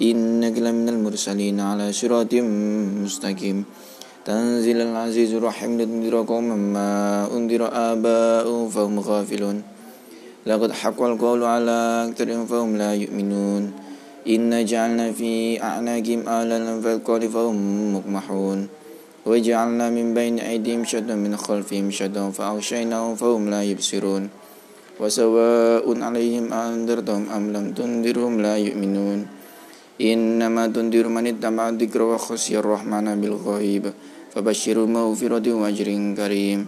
إنك لمن المرسلين على صراط مستقيم. تنزل العزيز الرحيم لتنذر قوما ما أنذر آباؤهم فهم غافلون. لقد حق القول على أكثرهم فهم لا يؤمنون. إنا جعلنا في أعناقهم آلالا فالقول فهم مقمحون. وجعلنا من بين أيديهم شدا من خلفهم شدا فأغشيناهم فهم لا يبصرون. وسواء عليهم أنذرتهم أم لم تنذرهم لا يؤمنون. إنما تنذر من اتبع الذكر وخشي الرحمن بالغيب فبشر مغفرة وأجر كريم.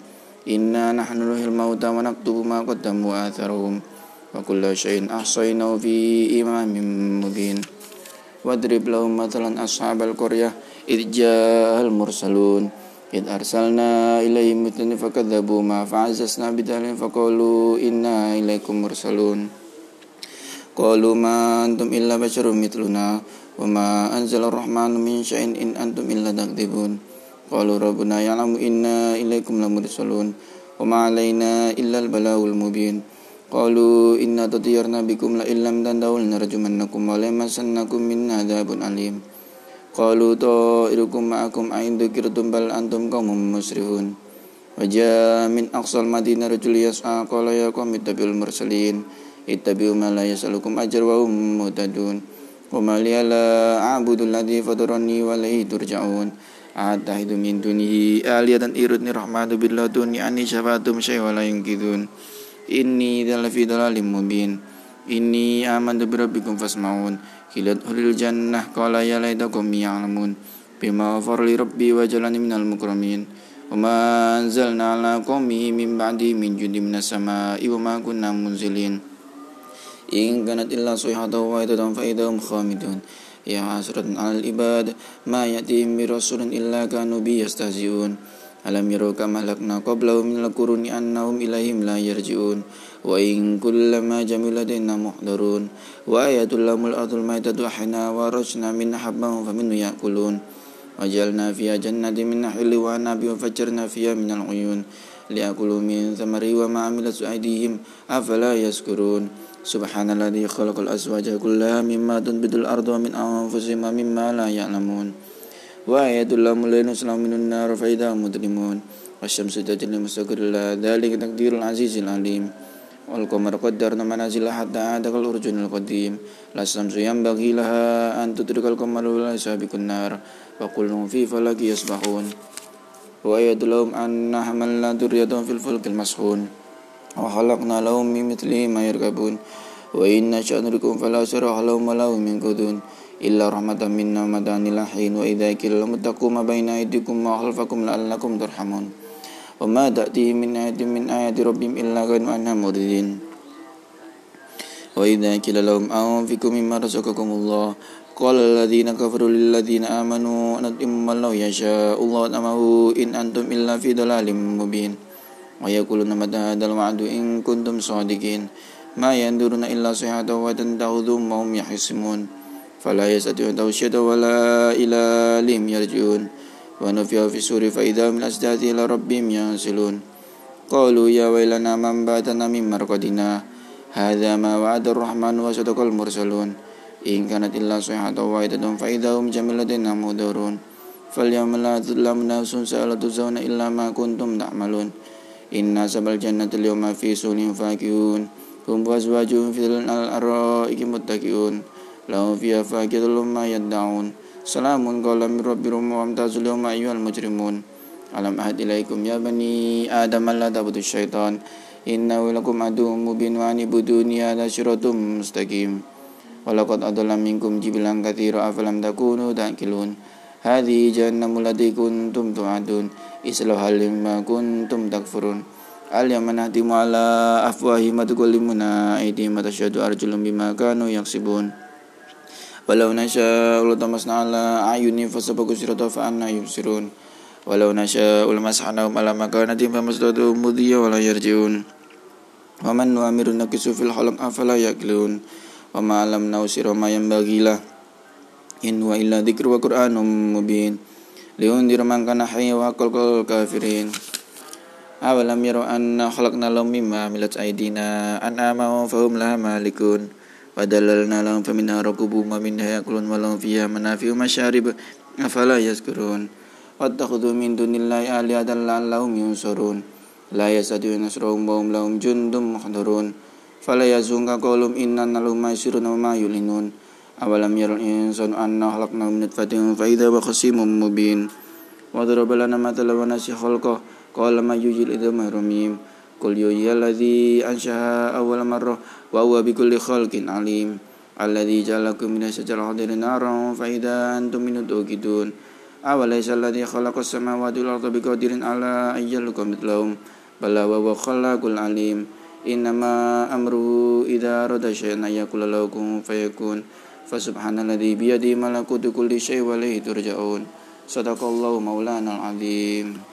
إنا نحن نحيي الموتى ونكتب ما قدموا وآثارهم وكل شيء أحصيناه في إمام مبين. واضرب لهم مثلا أصحاب القرية إذ جاء المرسلون. إذ أرسلنا إليهم مثلا فكذبوا ما فعززنا بدال فقالوا إنا إليكم مرسلون. qalu ma antum illa basyarum mitluna wa ma anzala ar-rahmanu min in antum illa takdzibun qalu rabbuna ya'lamu inna ilaikum lamursalun wa ma alaina illa al-balagul mubin. Qalu inna tatiyarna bikum la illam tandawul narjumannakum wa lamassannakum minna adzabun alim. Kalu to irukum ma'akum a'in dzikirtum bal antum qaumun musrifun. Wajah min aqsal madinah rajul yas'a qala ya qawmi tabi'ul mursalin ittabi'u ma la yas'alukum ajra wa hum muhtadun. Wa la a'budu alladhi fatarani wa ilayhi turja'un. Atahidu min dunihi aliyatan irudni rahmatu billaduni anni syafatum syai wa la yungkidun inni dhala fi dhalalim mubin. Inni aman bi rabbikum fasma'un. Kilat ulil jannah qala ya laitakum ya'lamun. Bima ghafar rabbi wa jalani minal mukramin. Wa ma anzalna ala إن كانت إلا صيحة واحدة فإذا هم خامدون. يا حسرة على العباد ما يأتيهم من رسول إلا كانوا بي يستهزئون. ألم يروا كما أهلكنا قبلهم من القرون أنهم إليهم لا يرجعون. وإن كلما جميل لدينا محضرون. وآية لهم الأرض الميتة أحينا ورشنا من حبا فمنه يأكلون. وجعلنا فيها جنة من نحل وعنب وفجرنا فيها من العيون. ليأكلوا من ثمره وما عملت أيديهم أفلا Subhanalladzi khalaqal azwaja kullaha mimma tunbitul ardu wa min anfusihim mimma la ya'lamun. Wa ayatul lahum la yuslamu minun nar fa idza mudlimun. Wasyamsu tajri mustaqirran dzalika taqdirul azizil alim. Wal qamara qaddarna manazila hatta adakal urjunil qadim. La samsu yanbaghi laha an tudrikal qamara wa la sabiqun nar. Wa kullun fi falaki yasbahun. Wa ayatul lahum anna hamalna durriyatan fil fulkil mashun. وخلقنا لهم من مثله ما يركبون وإن نشأ نركم فلا صراخ لهم ولا هم ينقذون إلا رحمة منا ومتاع إلى حين وإذا كل لهم اتقوا ما بين أيديكم وخلفكم لعلكم ترحمون. وما تأتيهم من آية من آيات ربهم إلا كانوا عنها معرضين وإذا قيل لهم أنفقوا مما رزقكم الله. قال الذين كفروا للذين آمنوا أنطعم من لو يشاء الله أطعمه إن أنتم إلا في ضلال مبين. ويقولون متى هذا الوعد إن كنتم صادقين ما ينظرون إلا صيحة وتنتهذهم وهم يحسمون فلا يستطيعون توشية ولا إلى لهم يرجعون ونفي في السور فإذا من الأجداث إلى ربهم ينسلون قالوا يا ويلنا من باتنا من مرقدنا هذا ما وعد الرحمن وصدق المرسلون إن كانت إلا صيحة واحدة فإذا هم جميع لدينا مهدرون فاليوم لا تظلم نفس سألة تجزون إلا ما كنتم تعملون Inna sabal jannata liwma fi sulim faqiyun Hum wa zwajuhum fi dhalan al-arra'i ki muttaqiyun Lahu fiya faqidullum ma yadda'un Salamun qalami rabbi rumu wa amtazu liwma ayyuhal mujrimun. Alam ahad ilaikum ya bani adam ala tabutu syaitan. Inna wilakum adum mubin wa anibu dunia ala syiratum mustaqim. Walakad adalam minkum jibilan kathira afalam takunu ta'kilun هذه جهنم التي كنتم توعدون إصلوها لما كنتم تكفرون اليوم نهتم على أفواههم وتكلمنا أيديهم وتشهد أرجلهم بما كانوا يكسبون ولو نشاء لطمسنا على أعينهم فسبقوا الصراط فأنا يبصرون ولو نشاء لمسحناهم على مكانتهم فما ازدادوا مضيا ولا يرجعون ومن نؤمر نكس في الخلق أفلا يأكلون وما علمناه سر ما ينبغي له إن هو إلا ذكر وقرآن مبين لينذر من كان حيا وقل الكافرين أولم يروا أن خلقنا لهم مما عملت أيدينا أنعاما فهم لها مالكون ودللنا لهم فمنها ركوبهم ومنها يأكلون ولهم فيها منافع ومشارب أفلا يذكرون واتخذوا من دون الله آلهة لعلهم ينصرون لا يستطيعون نصرهم وهم لهم جند محضرون فلا يزونك قولهم إننا لهم ما يسرون وما يعلنون أولم ير الإنسان أنا خلقناه من نطفة فإذا هو خصيم مبين وضرب لنا مثلا ونسي خلقه قال ما يجي الإذن رميم قل يحيي الذي أنشأها أول مرة وهو بكل خلق عليم الذي جعلكم من الشجر الخضر نارا فإذا أنتم منه توقدون أوليس الذي خلق السماوات والأرض بقادر على أن يخلق مثلهم بل هو خلاق العليم إنما أمره إذا أراد شيئا أن يقول له كن فيكون Fasubhanalladzi biyadi malakutu kulli syai' wa ilaihi turja'un. Sadaqallahu maulana al-azim.